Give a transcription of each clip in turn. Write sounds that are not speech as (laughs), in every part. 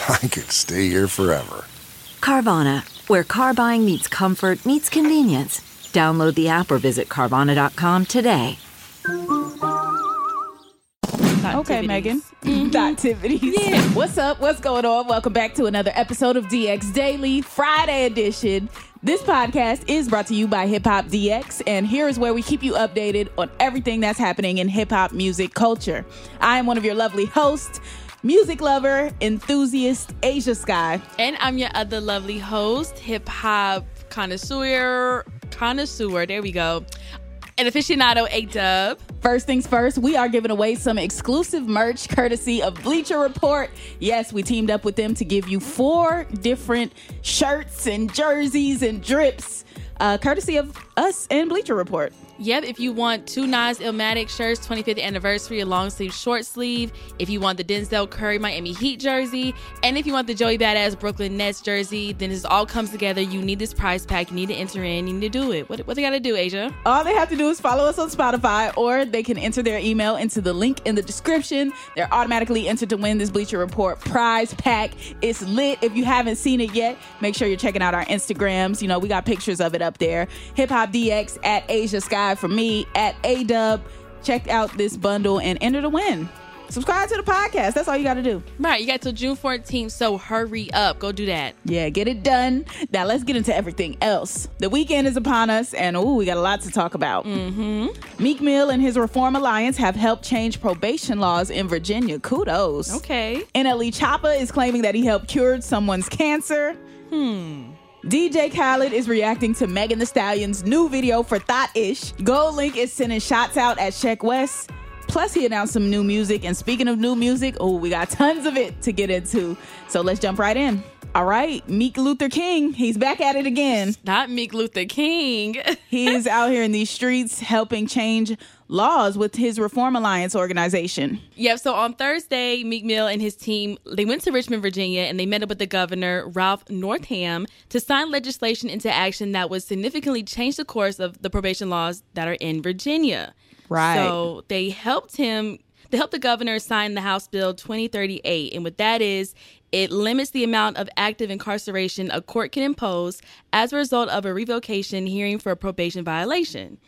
(laughs) I could stay here forever. Carvana, where car buying meets comfort, meets convenience. Download the app or visit Carvana.com today. Okay, Megan. Mm-hmm. Activities. (laughs) Yeah. What's up? What's going on? Welcome back to another episode of DX Daily, Friday edition. This podcast is brought to you by Hip Hop DX, and here is where we keep you updated on everything that's happening in hip hop music culture. I am one of your lovely hosts, music lover, enthusiast, Ashia Skye. And I'm your other lovely host, hip hop connoisseur, connoisseur, there we go, an aficionado, A Dub. First things first, we are giving away some exclusive merch courtesy of Bleacher Report. Yes, we teamed up with them to give you four different shirts and jerseys and drips, uh, courtesy of us and Bleacher Report. Yep, if you want two Nas Illmatic shirts, 25th anniversary, a long sleeve, short sleeve. If you want the Denzel Curry Miami Heat jersey, and if you want the Joey Bada$$ Brooklyn Nets jersey, then this all comes together. You need this prize pack. You need to enter in. You need to do it. What, what they got to do, Ashia? All they have to do is follow us on Spotify, or they can enter their email into the link in the description. They're automatically entered to win this Bleacher Report prize pack. It's lit. If you haven't seen it yet, make sure you're checking out our Instagrams. You know, we got pictures of it up there. Hip Hop DX at Ashia Skye for me at A Dub. Check out this bundle and enter to win. Subscribe to the podcast. That's all you got to do. Right, you got till June 14th, so hurry up. Go do that. Yeah, get it done. Now let's get into everything else. The weekend is upon us, and ooh, we got a lot to talk about. Mm-hmm. Meek Mill and his Reform Alliance have helped change probation laws in Virginia. Kudos. Okay. NLE Choppa is claiming that he helped cure someone's cancer. Hmm. DJ Khaled is reacting to Megan Thee Stallion's new video for Thot Ish. GoldLink is sending shots out at Sheck Wes. Plus, he announced some new music. And speaking of new music, oh, we got tons of it to get into. So let's jump right in. All right, Meek Luther King, he's back at it again. Not Meek Luther King. (laughs) He's out here in these streets helping change laws with his Reform Alliance organization. Yep. So on Thursday, Meek Mill and his team they went to Richmond, Virginia, and they met up with the governor Ralph Northam to sign legislation into action that would significantly change the course of the probation laws that are in Virginia. Right. So they helped him. They helped the governor sign the House Bill 2038, and what that is, it limits the amount of active incarceration a court can impose as a result of a revocation hearing for a probation violation.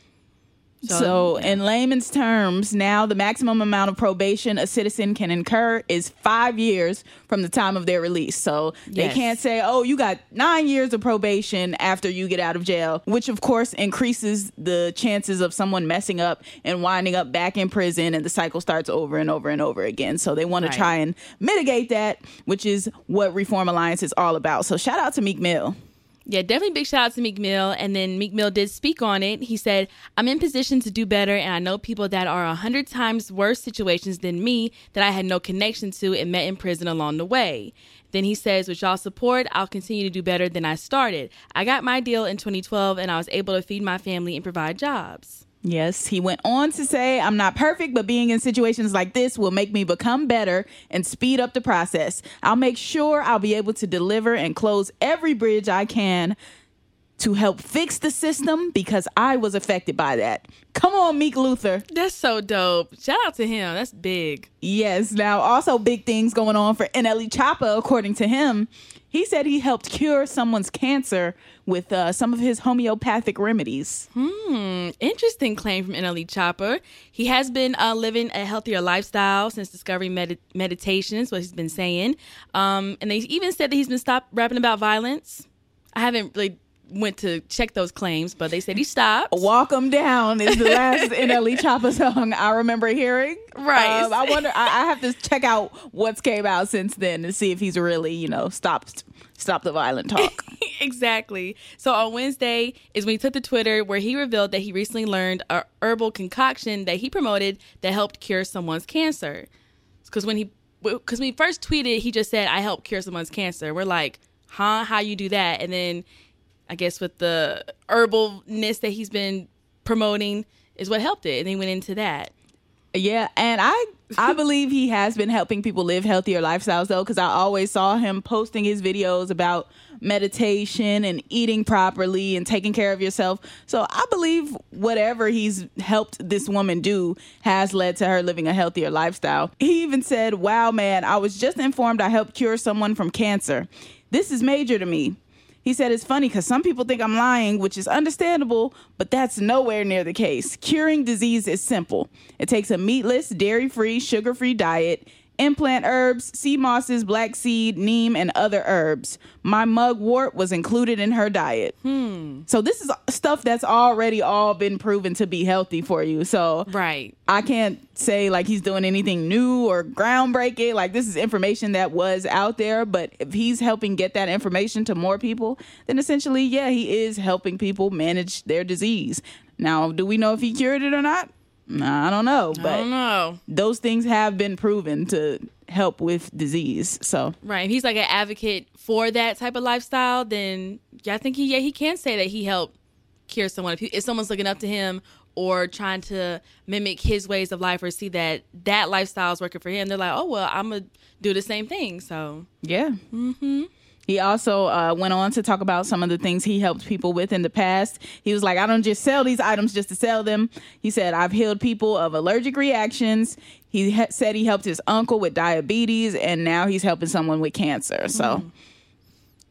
So, in layman's terms, now the maximum amount of probation a citizen can incur is five years from the time of their release. So, they Yes. can't say, oh, you got nine years of probation after you get out of jail, which of course increases the chances of someone messing up and winding up back in prison, and the cycle starts over and over and over again. So, they want Right. to try and mitigate that, which is what Reform Alliance is all about. So, shout out to Meek Mill. Yeah, definitely big shout out to Meek Mill. And then Meek Mill did speak on it. He said, I'm in position to do better, and I know people that are a hundred times worse situations than me that I had no connection to and met in prison along the way. Then he says, with y'all support, I'll continue to do better than I started. I got my deal in 2012, and I was able to feed my family and provide jobs. Yes, he went on to say, I'm not perfect, but being in situations like this will make me become better and speed up the process. I'll make sure I'll be able to deliver and close every bridge I can to help fix the system because I was affected by that. Come on, Meek Luther. That's so dope. Shout out to him. That's big. Yes, now also big things going on for NLE Choppa, according to him. He said he helped cure someone's cancer with uh, some of his homeopathic remedies. Hmm, interesting claim from NLE Choppa. He has been uh, living a healthier lifestyle since discovering med- meditation, is what he's been saying. Um, and they even said that he's been stopped rapping about violence. I haven't really went to check those claims, but they said he stopped. Walk 'em down is the last (laughs) NLE Choppa song I remember hearing. Right. Um, I wonder. I, I have to check out what's came out since then to see if he's really, you know, stopped stop the violent talk. (laughs) exactly. So on Wednesday is when he took to Twitter where he revealed that he recently learned a herbal concoction that he promoted that helped cure someone's cancer. Because when he because when he first tweeted, he just said, "I helped cure someone's cancer." We're like, "Huh? How you do that?" And then I guess with the herbalness that he's been promoting is what helped it, and he went into that. Yeah, and I I (laughs) believe he has been helping people live healthier lifestyles though cuz I always saw him posting his videos about meditation and eating properly and taking care of yourself. So I believe whatever he's helped this woman do has led to her living a healthier lifestyle. He even said, "Wow, man, I was just informed I helped cure someone from cancer. This is major to me." He said it's funny because some people think I'm lying, which is understandable, but that's nowhere near the case. Curing disease is simple. It takes a meatless, dairy free, sugar free diet, implant herbs, sea mosses, black seed, neem, and other herbs. My mugwort was included in her diet. Hmm. So this is stuff that's already all been proven to be healthy for you. So Right. I can't say like he's doing anything new or groundbreaking. Like this is information that was out there, but if he's helping get that information to more people, then essentially, yeah, he is helping people manage their disease. Now, do we know if he cured it or not? I don't know, I but don't know. those things have been proven to help with disease. So Right. If he's like an advocate for that type of lifestyle, then yeah, I think he yeah he can say that he helped cure someone. If, he, if someone's looking up to him or trying to mimic his ways of life or see that that lifestyle is working for him, they're like, oh well, I'm gonna do the same thing. So Yeah. Mm-hmm. He also uh, went on to talk about some of the things he helped people with in the past. He was like, I don't just sell these items just to sell them. He said, I've healed people of allergic reactions. He ha- said he helped his uncle with diabetes, and now he's helping someone with cancer. So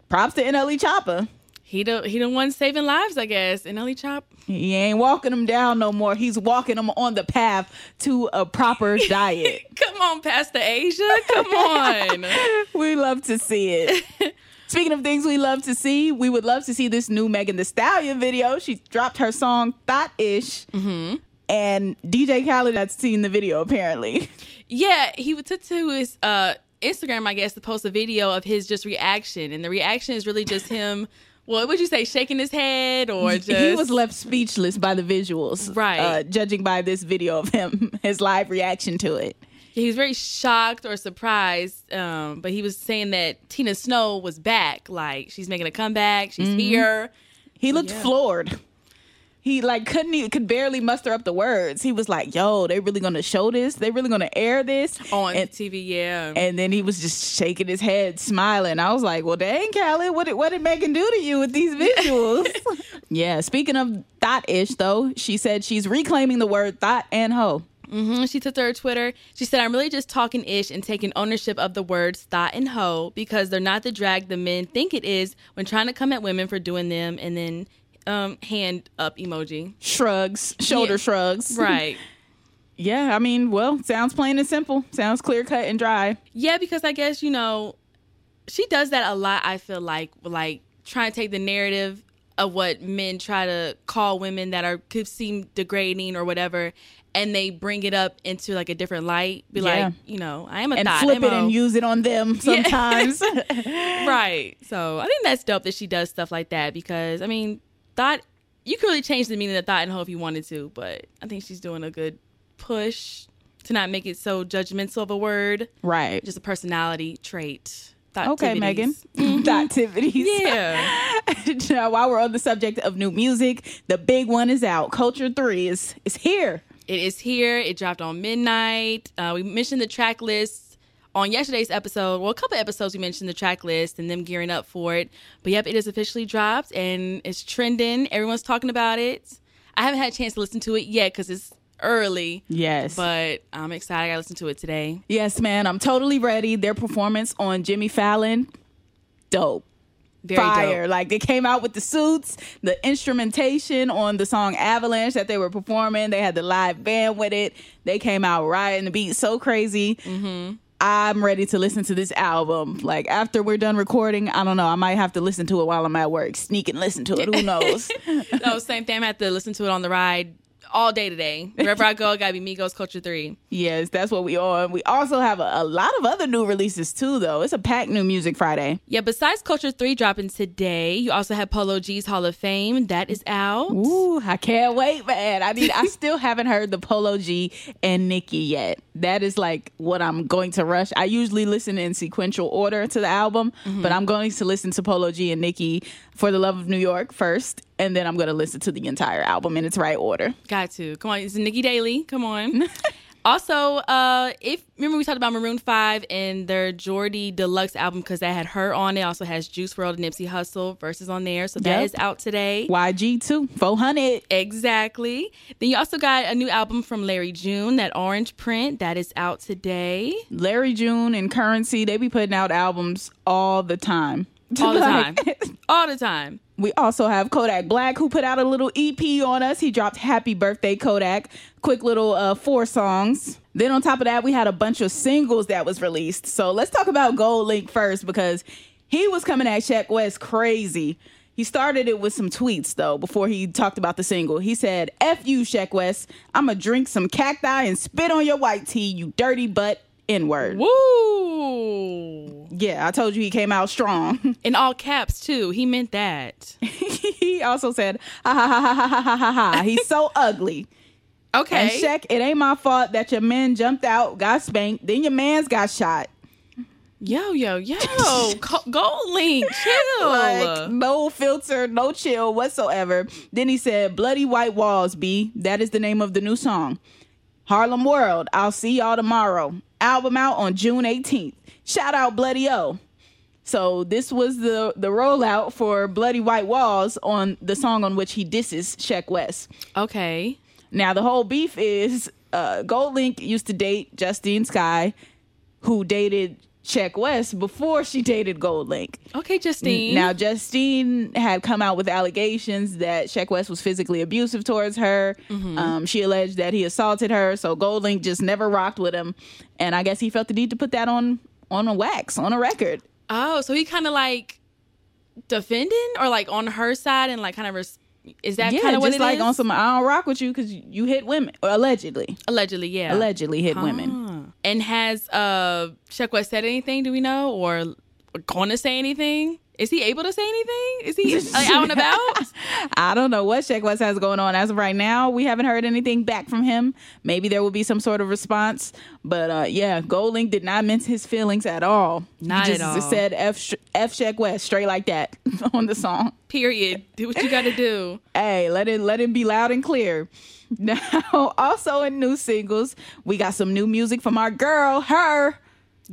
props to NLE Choppa. He the he the one saving lives, I guess. And Ellie Chop. He ain't walking them down no more. He's walking them on the path to a proper (laughs) diet. Come on, Pastor Ashia. Come (laughs) on. we love to see it. (laughs) Speaking of things we love to see, we would love to see this new Megan Thee Stallion video. She dropped her song Thot Ish. Mm-hmm. And DJ Khaled had seen the video apparently. Yeah, he took to his uh, Instagram, I guess, to post a video of his just reaction, and the reaction is really just him. What would you say? Shaking his head, or just he was left speechless by the visuals. Right. Uh, judging by this video of him, (laughs) his live reaction to it. he was very shocked or surprised. Um, but he was saying that Tina Snow was back, like she's making a comeback, she's here. He looked Yeah. floored. He like couldn't even could barely muster up the words. He was like, "Yo, they really gonna show this? They really gonna air this?" On And- TV, yeah. And then he was just shaking his head, smiling. I was like, "Well, dang, Khaled, what did what did Megan do to you with these visuals?" (laughs) yeah. Speaking of thot ish, though, she said she's reclaiming the word thot and hoe. Mhm. She took to her Twitter. She said, I'm really just talking ish and taking ownership of the words thot and hoe because they're not the drag the men think it is when trying to come at women for doing them and then um, hand up emoji. Shrugs, shoulder Yeah. shrugs. (laughs) Right. Yeah. I mean, well, sounds plain and simple. Sounds clear cut and dry. yeah, because I guess, you know, she does that a lot, I feel like, like trying to take the narrative of what men try to call women that are could seem degrading or whatever. And they bring it up into like a different light. Be Yeah. like, you know, I am a And thot. flip I'm it and use it on them (laughs) sometimes. (laughs) right. So I think that's dope that she does stuff like that because I mean, thought you could really change the meaning of thot and hope if you wanted to, but I think she's doing a good push to not make it so judgmental of a word, right. just a personality trait. Okay. Megan. (laughs) Activities. Yeah. (laughs) now, while we're on the subject of new music, the big one is out. Culture 3 is is here. It is here. It dropped on midnight. Uh, we mentioned the track list on yesterday's episode. Well, a couple episodes we mentioned the track list and them gearing up for it. But yep, it is officially dropped and it's trending. Everyone's talking about it. I haven't had a chance to listen to it yet because it's early. Yes. But I'm excited. I got to listen to it today. yes, man. I'm totally ready. Their performance on Jimmy Fallon, dope. Very Fire. dope. Like they came out with the suits, the instrumentation on the song Avalanche that they were performing. They had the live band with it. They came out right and the beat so crazy. Mm-hmm. I'm ready to listen to this album. Like after we're done recording, I don't know. I might have to listen to it while I'm at work. Sneak and listen to it. Who (laughs) knows? no, same thing. I have to listen to it on the ride all day today. Wherever I go, gotta be Migos Culture 3. yes, that's what we on. We also have a, a lot of other new releases too, though. It's a packed new music Friday. Yeah, besides Culture 3 dropping today, you also have Polo G's Hall of Fame. That is out. Ooh, I can't wait, man. I mean, I still (laughs) haven't heard the Polo G and Nicki yet. That is like what I'm going to rush. I usually listen in sequential order to the album, mm-hmm. but I'm going to listen to Polo G and Nicki for the love of New York first, and then I'm going to listen to the entire album in its right order. Got to. Come on, it's Nikki Daly. Come on. (laughs) also, uh, if remember we talked about Maroon Five and their Jordi Deluxe album because that had her on it. Also has Juice WRLD and Nipsey Hussle verses on there, so that Yep. is out today. YG too, 400. Exactly. Then you also got a new album from Larry June, that Orange Print, that is out today. Larry June and Curren$y, they be putting out albums all the time. All the (laughs) time. (laughs) All the time. We also have Kodak Black who put out a little EP on us. He dropped Happy Birthday Kodak, quick little uh, four songs. Then on top of that, we had a bunch of singles that was released. So let's talk about GoldLink first because he was coming at Sheck Wes crazy. He started it with some tweets though before he talked about the single. He said, "F you, Sheck Wes. I'ma drink some cacti and spit on your white tea, you dirty butt." N word. Woo! Yeah, I told you he came out strong. (laughs) In all caps, too. He meant that. he also said, ha ha ha ha ha ha ha ha. He's so (laughs) ugly. Okay. And Shaq, it ain't my fault that your men jumped out, got spanked, then your man's got shot. Yo, yo, yo. (laughs) Co- GoldLink, chill. Like, no filter, no chill whatsoever. Then he said, Bloody White Walls, B. That is the name of the new song. Harlem World, I'll see y'all tomorrow. Album out on June 18th. Shout out Bloody O. So this was the the rollout for Bloody White Walls on the song on which he disses Sheck Wes. okay. Now the whole beef is uh, GoldLink used to date Justine Skye, who dated Sheck Wes before she dated GoldLink. Okay, Justine. Now Justine had come out with allegations that Sheck Wes was physically abusive towards her. Um, she alleged that he assaulted her, so GoldLink just never rocked with him, and I guess he felt the need to put that on on a wax on a record. oh, so he kind of like defending or like on her side and like kind of res- is that yeah, kind of what just it like is? on some I don't rock with you because you hit women allegedly, allegedly, yeah. allegedly hit women. And has uh said anything? Do we know or going to say anything? Is he able to say anything? Is he like, out and about? (laughs) I don't know what Sheck Wes has going on as of right now. We haven't heard anything back from him. Maybe there will be some sort of response. But uh, yeah, Goldlink did not mince his feelings at all. Not he at just all. said F, F Sheck Wes straight like that (laughs) on the song. Period. Do what you got to do. (laughs) Hey, let it let it be loud and clear. Now, also in new singles, we got some new music from our girl, her.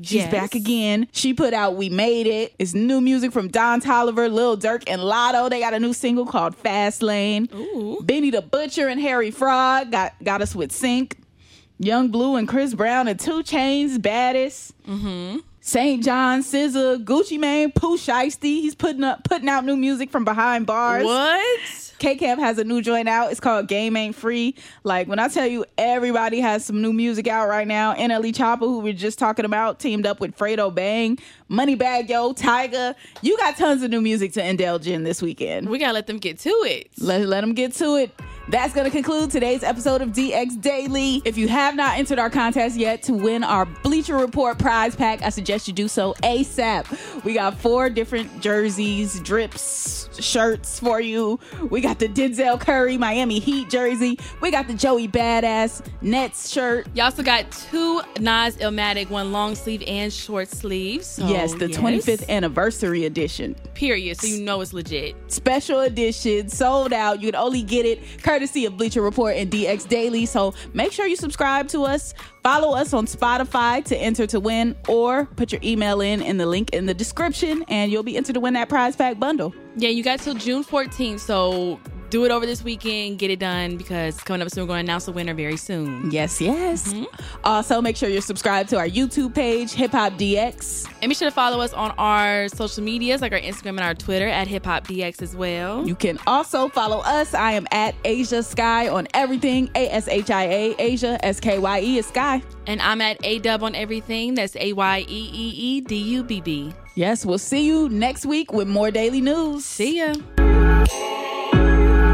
She's Yes. back again. She put out We Made It. It's new music from Don Toliver, Lil Durk, and Latto. They got a new single called Fast Lane. Ooh. Benny the Butcher and Harry Fraud got, got us with Sync. Yung Bleu and Chris Brown and 2 Chainz, Baddest. Mm-hmm. St. John, SZA, Gucci Mane, Pooh Shiesty. He's putting up putting out new music from behind bars. What? K Camp has a new joint out. It's called Game Ain't Free. Like when I tell you everybody has some new music out right now. NLE Choppa, who we are just talking about, teamed up with Fredo Bang, Moneybag Yo, Tyga. You got tons of new music to indulge in this weekend. We got to let them get to it. Let, let them get to it. That's going to conclude today's episode of DX Daily. If you have not entered our contest yet to win our Bleacher Report prize pack, I suggest you do so ASAP. We got four different jerseys, drips, shirts for you. We got the Denzel Curry Miami Heat jersey. We got the Joey Bada$$ Nets shirt. You also got two Nas Illmatic, one long sleeve and short sleeves. So, yes, the 25th anniversary edition. Period. So you know it's legit. special edition, sold out. You can only get it courtesy of Bleacher Report and DX Daily. So make sure you subscribe to us. Follow us on Spotify to enter to win, or put your email in in the link in the description, and you'll be entered to win that prize pack bundle. Yeah, you got till June 14th. So do it over this weekend, get it done because coming up soon. We're going to announce the winner very soon. Yes, yes. Mm-hmm. Also, make sure you're subscribed to our YouTube page, Hip Hop DX. And be sure to follow us on our social medias like our Instagram and our Twitter at Hip Hop DX as well. You can also follow us. I am at Ashia Skye on everything. A S H I A Ashia S K Y E is Skye. And I'm at A Dub on everything. That's A Y E E E D U B B. Yes, we'll see you next week with more daily news. See ya.